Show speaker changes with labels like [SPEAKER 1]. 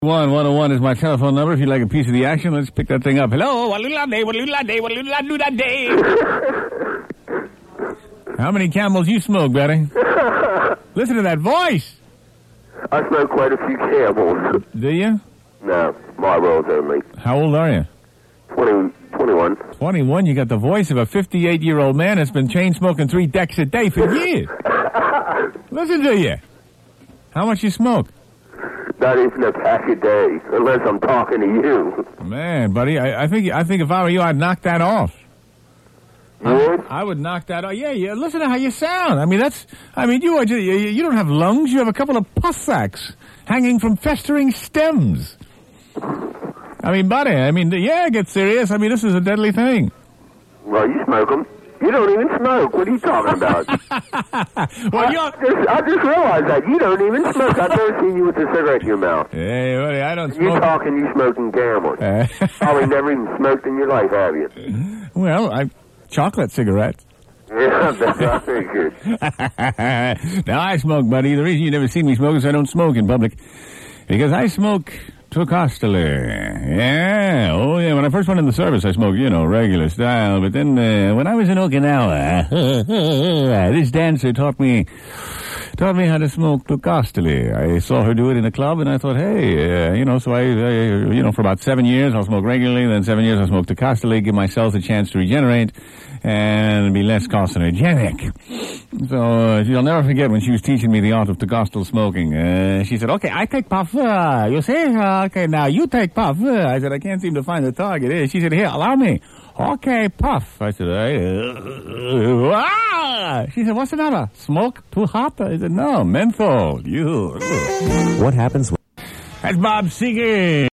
[SPEAKER 1] One one oh one is my telephone number. If you'd like a piece of the action, let's pick that thing up. Hello, walula day, walula day, walula do that day. How many camels you smoke, Betty? Listen to that voice.
[SPEAKER 2] I smoke quite a few camels.
[SPEAKER 1] Do you?
[SPEAKER 2] No, my Marlboros only.
[SPEAKER 1] How old are you?
[SPEAKER 2] 20, 21.
[SPEAKER 1] Twenty-one. You got the voice of a fifty-eight-year-old man that's been chain smoking three decks a day for years. Listen to you. How much you smoke?
[SPEAKER 2] Not even a pack a day, unless I'm talking to you.
[SPEAKER 1] Man, buddy, I, I think I think if I were you, I'd knock that off.
[SPEAKER 2] You would?
[SPEAKER 1] I would knock that off. Yeah, yeah. Listen to how you sound. I mean, that's. I mean, you are. You, you don't have lungs. You have a couple of pus sacks hanging from festering stems. I mean, buddy. I mean, yeah. Get serious. I mean, this is a deadly thing.
[SPEAKER 2] Well, you smoke them. You don't even smoke. What are you talking about?
[SPEAKER 1] Well,
[SPEAKER 2] I,
[SPEAKER 1] you're.
[SPEAKER 2] just, I just realized that. You don't even smoke. I've never seen you with a cigarette in your mouth.
[SPEAKER 1] Hey, buddy. I don't
[SPEAKER 2] You
[SPEAKER 1] smoke.
[SPEAKER 2] talking, you smoking camels.
[SPEAKER 1] Uh,
[SPEAKER 2] Probably never even smoked in your life, have you?
[SPEAKER 1] well, I chocolate cigarettes.
[SPEAKER 2] Yeah, that's not very good.
[SPEAKER 1] now I smoke, buddy. The reason you never seen me smoke is I don't smoke in public. Because I smoke Tocostler. Yeah. Oh, yeah. When I first went in the service, I smoked, you know, regular style. But then, uh, when I was in Okinawa, this dancer taught me, taught me how to smoke Tocostler. I saw her do it in a club and I thought, hey, uh, you know, so I, you know, for about seven years, I'll smoke regularly. Then seven years, I'll smoke Tocostler, give my cells a chance to regenerate and be less carcinogenic. So uh, she'll never forget when she was teaching me the art of Tocostal smoking. Uh, she said, "Okay, I take puff. Uh, you see? Uh, okay, now you take puff." Uh, I said, "I can't seem to find the target." She said, "Here, allow me." Okay, puff. I said, uh, ah! She said, "What's the matter? Smoke too hot?" I said, "No, menthol. You."
[SPEAKER 3] What happens when...
[SPEAKER 1] That's Bob Seger.